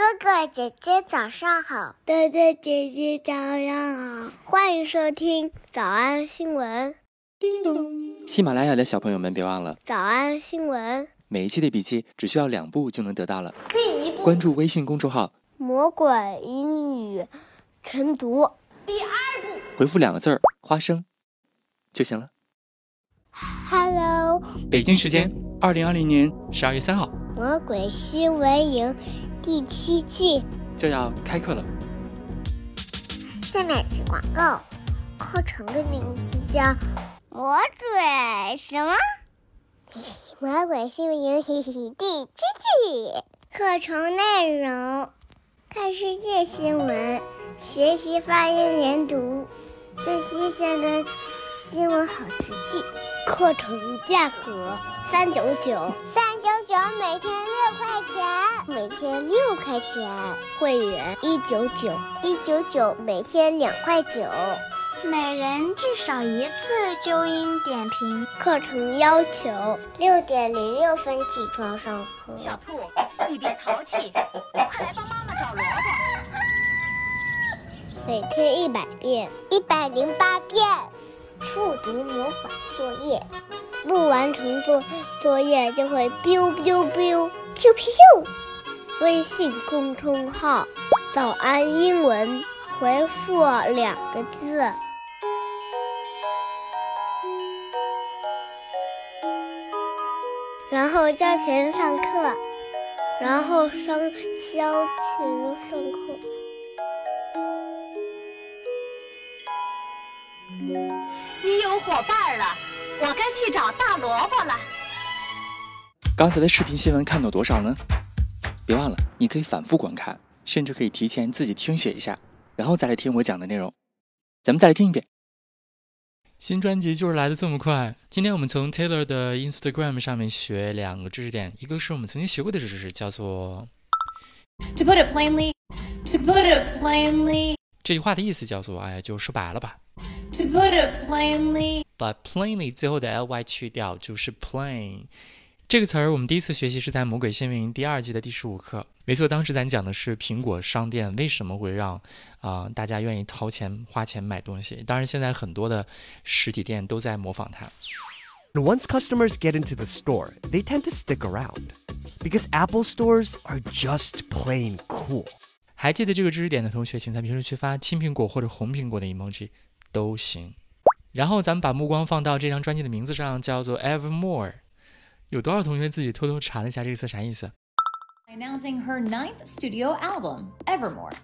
哥哥姐姐早上好，哥哥姐姐早上好，欢迎收听早安新闻。叮咚！喜马拉雅的小朋友们别忘了早安新闻，每一期的笔记只需要两步就能得到了。第一步，关注微信公众号“魔鬼英语晨读”。第二步，回复两个字儿“花生”就行了。Hello，北京时间二零二零年十二月三号。魔鬼新闻营第七季就要开课了。下面是广告，课程的名字叫《魔鬼什么？魔鬼新闻营第七季》。课程内容：看世界新闻，学习发音连读，最新鲜的新闻好词句。课程价格三九九。三九每天六块钱，每天六块钱，会员一九九一九九，每天两块九，每人至少一次纠音点评。课程要求六点零六分起床上课。小兔，你别淘气，快来帮妈妈找萝卜。每天一百遍，一百零八遍，复读魔法作业。不完成作作业就会 biu biu biu biu biu。微信公众号“早安英文”，回复两个字，然后交钱上课，然后上交钱上课。你有伙伴了。我该去找大萝卜了。刚才的视频新闻看到多少呢？别忘了，你可以反复观看，甚至可以提前自己听写一下，然后再来听我讲的内容。咱们再来听一遍。新专辑就是来的这么快。今天我们从 Taylor 的 Instagram 上面学两个知识点，一个是我们曾经学过的知识，叫做 To put it plainly, to put it plainly。这句话的意思叫做，哎，就说白了吧。To put it plainly。把 plainly 最后的 ly 去掉，就是 plain 这个词儿。我们第一次学习是在《魔鬼新闻营》第二季的第十五课。没错，当时咱讲的是苹果商店为什么会让啊大家愿意掏钱花钱买东西。当然，现在很多的实体店都在模仿它。Once customers get into the store, they tend to stick around because Apple stores are just plain cool. 还记得这个知识点的同学，请在评论区发青苹果或者红苹果的 emoji 都行。然后咱们把目光放到这张专辑的名字上，叫做 Evermore。有多少同学自己偷偷查了一下这个词啥意思？Announcing her ninth studio album, Evermore.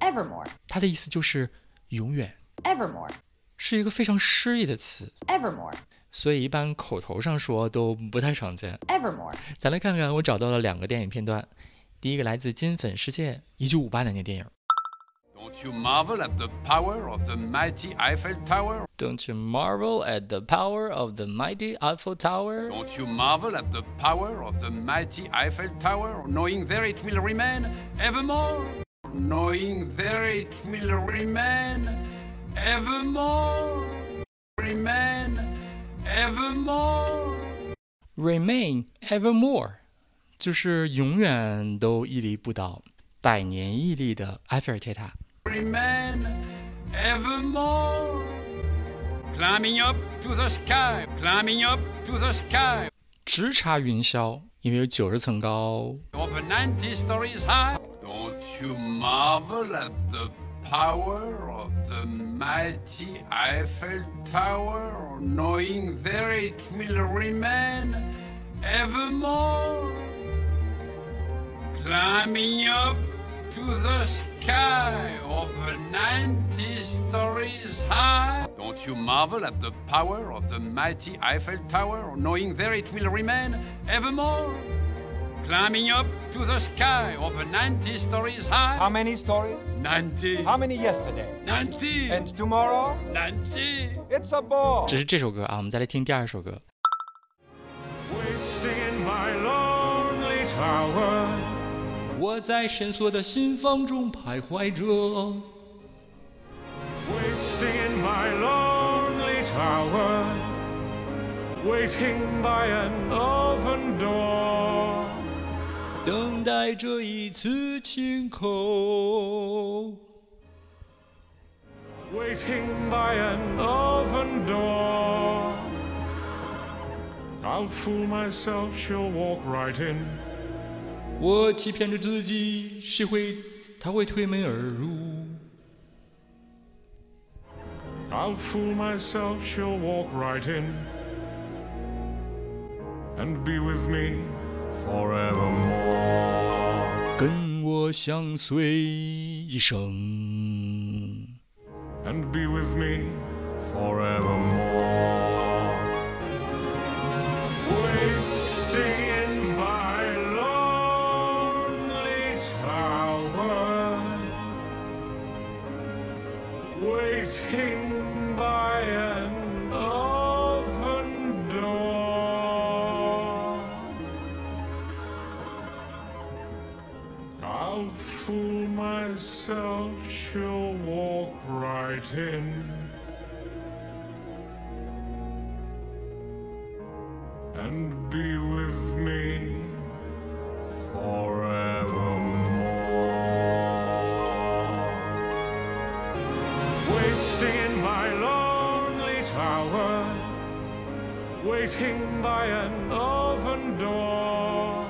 Evermore. 它的意思就是永远。Evermore 是一个非常诗意的词。Evermore. 所以一般口头上说都不太常见。Evermore. 咱来看看，我找到了两个电影片段。第一个来自《金粉世界》，一九五八年的电影。Don't you marvel at the power of the mighty Eiffel Tower? Don't you marvel at the power of the mighty Eiffel Tower? Don't you marvel at the power of the mighty Eiffel Tower, knowing there it will remain evermore? Knowing there it will remain evermore? Remain evermore? Remain evermore，就是永远都屹立不倒、百年屹立的埃菲尔铁塔。 remain evermore. Climbing up to the sky, climbing up to the sky. 直插云霄，因为有九十层高。Over ninety stories high. Don't you marvel at the power of the mighty Eiffel Tower, knowing there it will remain evermore. Climbing up to the sky over 90 stories high. Don't you marvel at the power of the mighty Eiffel Tower, knowing there it will remain evermore? Climbing up to the sky over 90 stories high. How many stories? 90. How many yesterday? 90. And tomorrow? 90. It's a ball. 这是这首歌啊，我们再来听第二首歌。Wasting in my lonely tower. 我在深锁的心房中徘徊着。Wasting in my lonely tower, waiting by an open door. 等待这一次亲口。Waiting by an open door. I'll fool myself, she'll walk right in. 我欺骗着自己，是会，他会推门而入。I'll fool myself, she'll walk right in. And be with me forevermore. 跟我相随一生。And be with me forevermore. And be with me forevermore. Wasting in my lonely tower, waiting by an open door.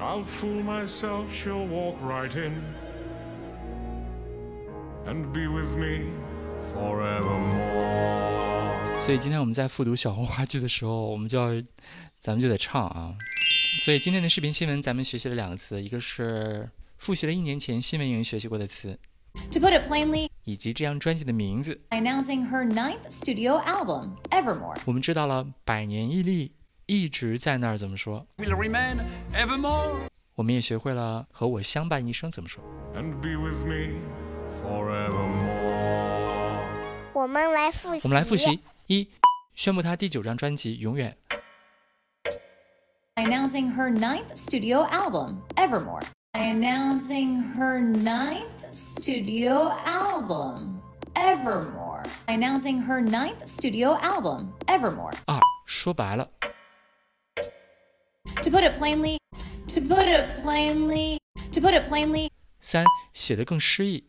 I'll fool myself, she'll walk right in 所以今天我们在复读小红花剧的时候，我们就要，咱们就得唱啊。所以今天的视频新闻，咱们学习了两个词，一个是复习了一年前新闻营学习过的词，To put it plainly, 以及这张专辑的名字。announcing her ninth studio album, Evermore. 我们知道了百年屹立，一直在那儿怎么说，Will remain evermore. 我们也学会了和我相伴一生怎么说。and be with me forevermore. 我们来复习。我们来复习：一，宣布他第九张专辑《永远》； Announcing her ninth studio album, Evermore. Announcing her ninth studio album, Evermore. Announcing her ninth studio album, Evermore. 二，说白了， To put it plainly, to put it plainly, to put it plainly, 三，写得更诗意；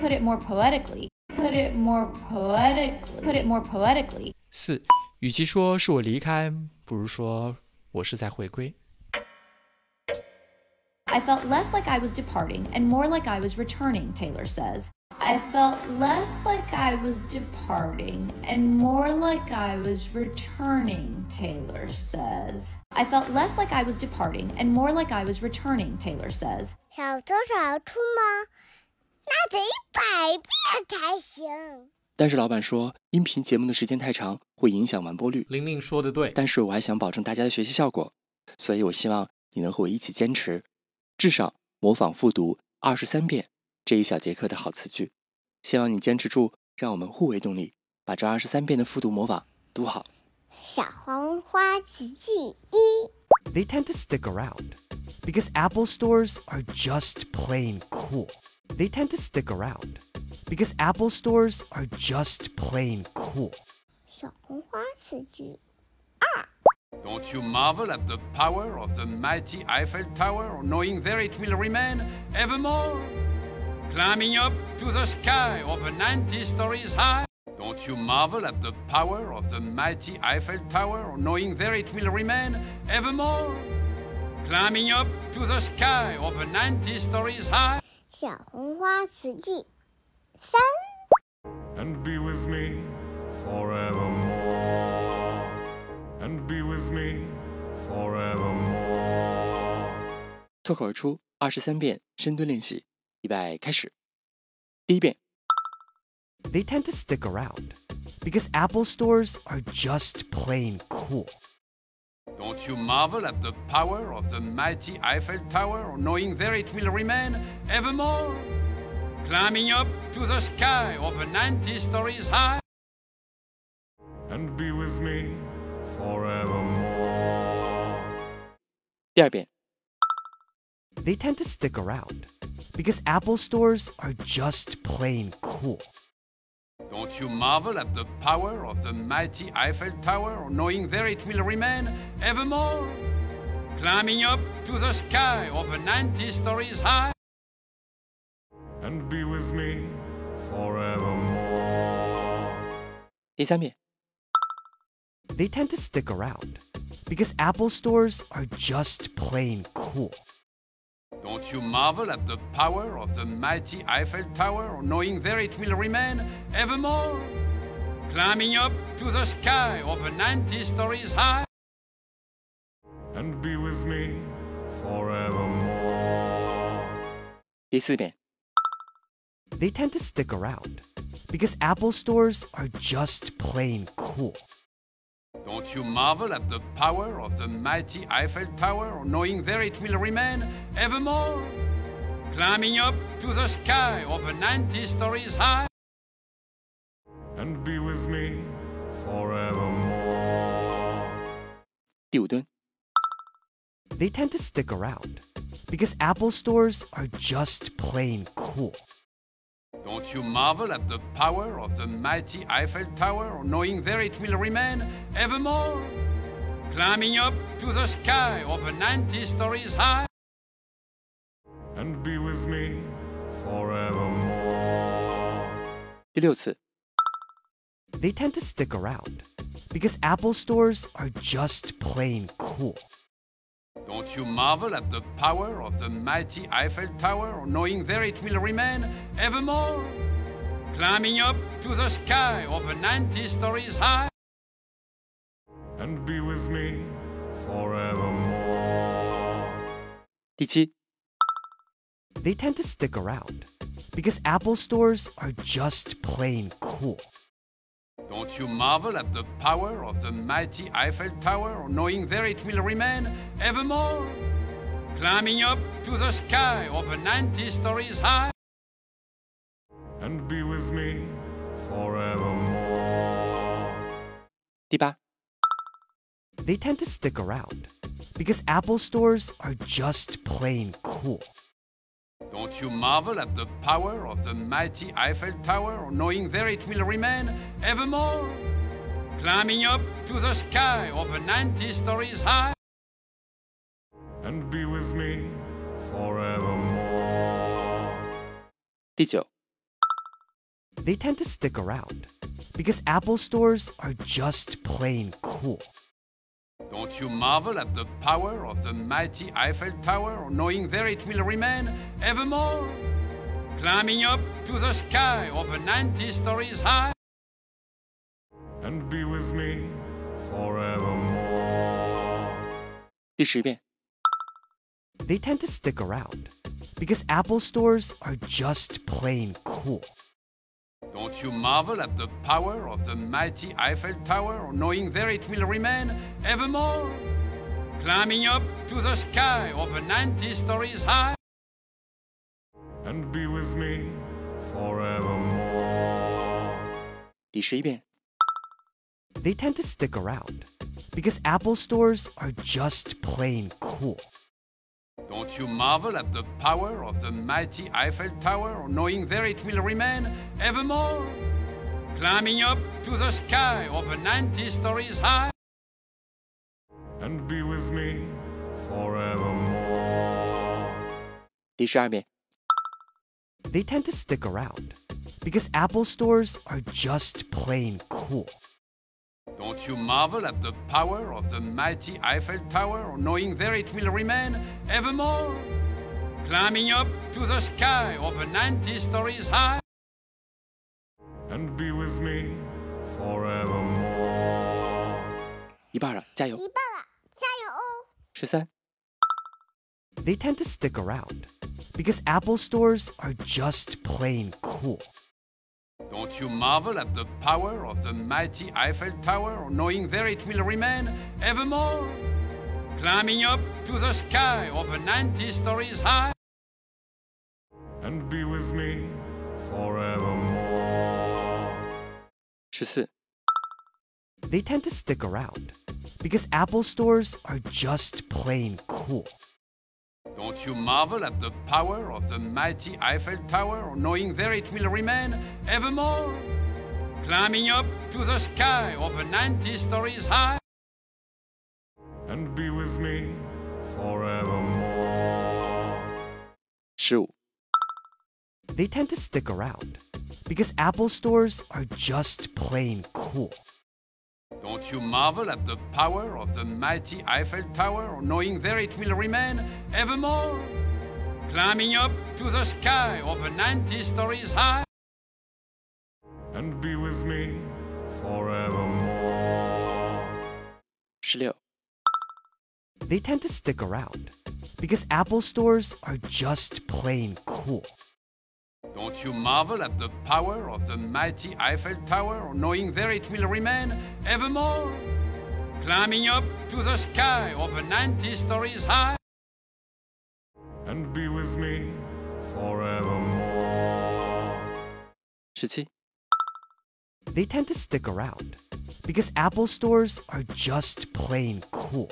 put it more poetically, put it more poetically, put it more poetically. 四，与其说是我离开，不如说我是在回归。 I felt less like I was departing and more like I was returning, Taylor says. I felt less like I was departing and more like I was returning, Taylor says. I felt less like I was departing and more like I was returning, Taylor says. 小偷找出吗？那得一 百遍才行。但是老板说，音频节目的时间太长，会影响完播率。玲玲说的对，但是我还想保证大家的学习效果，所以我希望你能和我一起坚持，至少模仿复读二十三遍这一小节课的好词句。希望你坚持住，让我们互为动力，把这二十三遍的复读模仿读好。小黄花词句一，They tend to stick around because Apple stores are just plain cool. They tend to stick around because Apple stores are just plain cool. 小红花词句 Don't you marvel at the power of the mighty Eiffel Tower, knowing there it will remain evermore? Climbing up to the sky over 90 stories high? Don't you marvel at the power of the mighty Eiffel Tower, knowing there it will remain evermore? Climbing up to the sky over 90 stories high? 小红花词句三， and be with me forevermore. And be with me forevermore. 脱口而出二十三遍深蹲练习，预备开始。第一遍， They tend to stick around because Apple stores are just plain cool. Don't you marvel at the power of the mighty Eiffel Tower, knowing there it will remain evermore? Climbing up to the sky over 90 stories high? And be with me forevermore. 第二遍， They tend to stick around because Apple stores are just plain cool. Don't you marvel at the power of the mighty Eiffel Tower, knowing there it will remain evermore? Climbing up to the sky over 90 stories high. and be with me forevermore. 第三遍， They tend to stick around because Apple stores are just plain cool. Don't you marvel at the power of the mighty Eiffel Tower, knowing there it will remain evermore, climbing up to the sky over 90 stories high? And be with me forevermore. They tend to stick around because Apple stores are just plain cool. Don't you marvel at the power of the mighty Eiffel Tower, knowing there it will remain evermore, climbing up to the sky over 90 stories high? And be with me forevermore. They tend to stick around because Apple stores are just plain cool. Don't you marvel at the power of the mighty Eiffel Tower, knowing there it will remain evermore? Climbing up to the sky over 90 stories high. and be with me forevermore. 第六次， They tend to stick around because Apple stores are just plain cool. Don't you marvel at the power of the mighty Eiffel Tower, knowing there it will remain evermore? Climbing up to the sky over 90 stories high. and be with me forevermore. 第七，They tend to stick around because Apple stores are just plain cool. Don't you marvel at the power of the mighty Eiffel Tower, knowing there it will remain evermore? Climbing up to the sky over 90 stories high. and be with me forevermore. 第八，They tend to stick around because Apple stores are just plain cool. Don't you marvel at the power of the mighty Eiffel Tower, knowing there it will remain evermore? Climbing up to the sky over 90 stories high. and be with me forevermore. 第九，They tend to stick around because Apple stores are just plain cool. Don't you marvel at the power of the mighty Eiffel Tower, knowing there it will remain evermore? Climbing up to the sky over 90 stories high. and be with me forevermore. 第十遍， They tend to stick around because Apple stores are just plain cool. Don't you marvel at the power of the mighty Eiffel Tower, knowing there it will remain evermore? Climbing up to the sky over 90 stories high. and be with me forevermore. 第十一遍， They tend to stick around because Apple stores are just plain cool. Don't you marvel at the power of the mighty Eiffel Tower, knowing there it will remain evermore? Climbing up to the sky over 90 stories high. and be with me forevermore. 第十二遍， They tend to stick around because Apple stores are just plain cool. Don't you marvel at the power of the mighty Eiffel Tower, knowing there it will remain evermore? Climbing up to the sky over 90 stories high. and be with me forevermore. 一半了，加油！一半了，加油哦！十三、 They tend to stick around because Apple stores are just plain cool. Don't you marvel at the power of the mighty Eiffel Tower, knowing there it will remain evermore? Climbing up to the sky over 90 stories high. and be with me forevermore. 十四、They tend to stick around because Apple stores are just plain cool. Don't you marvel at the power of the mighty Eiffel Tower, knowing there it will remain evermore? climbing up to the sky over 90 stories high. and be with me forevermore. 十五、They tend to stick around because Apple stores are just plain cool. Don't you marvel at the power of the mighty Eiffel Tower, knowing there it will remain evermore? Climbing up to the sky over 90 stories high. And be with me forevermore. 十六、They tend to stick around because Apple stores are just plain cool. Don't you marvel at the power of the mighty Eiffel Tower, knowing there it will remain evermore? Climbing up to the sky over 90 stories high. And be with me forevermore. 十七、They tend to stick around because Apple stores are just plain cool.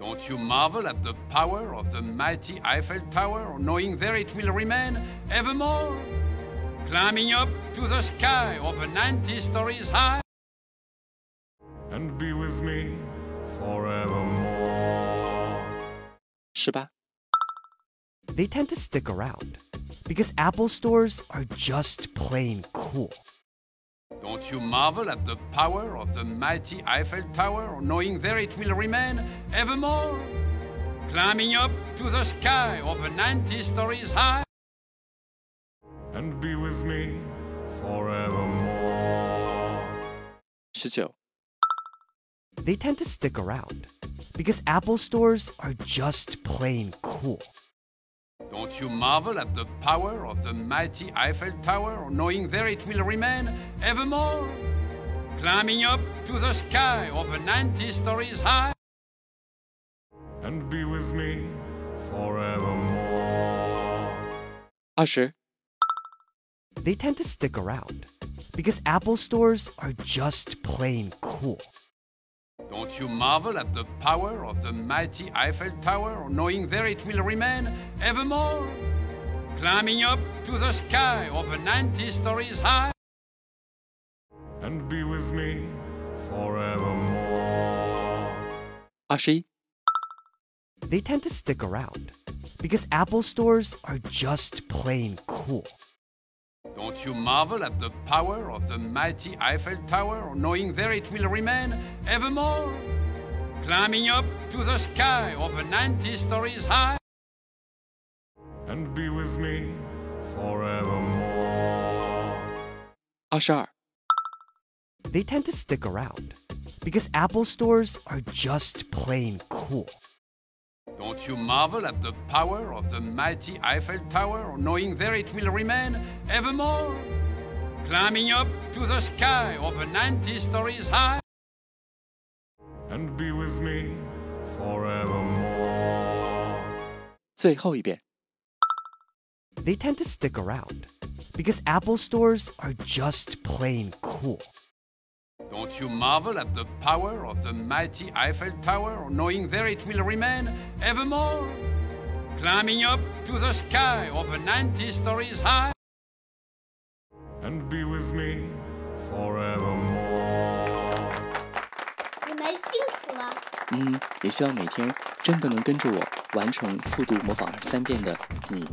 Don't you marvel at the power of the mighty Eiffel Tower, knowing there it will remain evermore? Climbing up to the sky over 90 stories high. And be with me forevermore. 十八、They tend to stick around because Apple stores are just plain cool. Don't you marvel at the power of the mighty Eiffel Tower, knowing there it will remain evermore? Climbing up to the sky over 90 stories high. And be with me forevermore. 十九、They tend to stick around because Apple stores are just plain cool. Don't you marvel at the power of the mighty Eiffel Tower, knowing there it will remain evermore? Climbing up to the sky over 90 stories high. And be with me forevermore. 二十、They tend to stick around because Apple stores are just plain cool. Don't you marvel at the power of the mighty Eiffel Tower, knowing there it will remain evermore, climbing up to the sky over 90 stories high? And be with me forevermore. Ashi? They tend to stick around because Apple stores are just plain cool. Don't you marvel at the power of the mighty Eiffel Tower, knowing there it will remain evermore, climbing up to the sky over 90 stories high? And be with me forevermore. Ashar. They tend to stick around because Apple stores are just plain cool. Don't you marvel at the power of the mighty Eiffel Tower, knowing there it will remain evermore? Climbing up to the sky over 90 stories high. And be with me forevermore. 最后一遍。 They tend to stick around because Apple stores are just plain cool. Don't you marvel at the power of the mighty Eiffel Tower, knowing there it will remain evermore? Climbing up to the sky over 90 stories high. And be with me forevermore. 你们辛苦了。嗯，也希望每天真的能跟着我完成复读模仿二十三遍的你，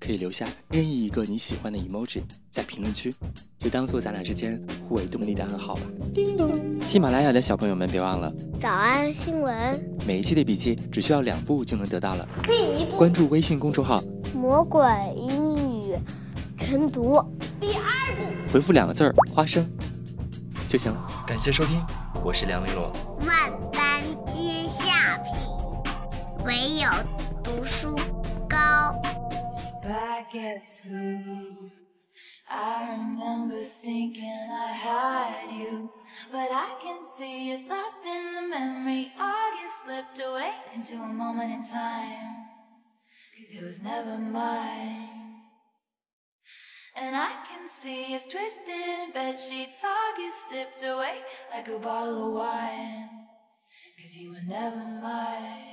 可以留下任意一个你喜欢的 emoji 在评论区， 就当做咱俩之间互为动力的暗号吧。喜马拉雅的小朋友们，别忘了早安新闻，每一期的笔记只需要两步就能得到了。第一步关注微信公众号，魔鬼英语晨读。第二步回复两个字儿“花生”就行了。感谢收听，我是梁丽罗。万般皆下品，唯有读书高。Back at school, I remember thinking I had you, but I can see it's lost in the memory. August slipped away into a moment in time, cause it was never mine. And I can see us twisted in bed sheets. August sipped away like a bottle of wine, cause you were never mine.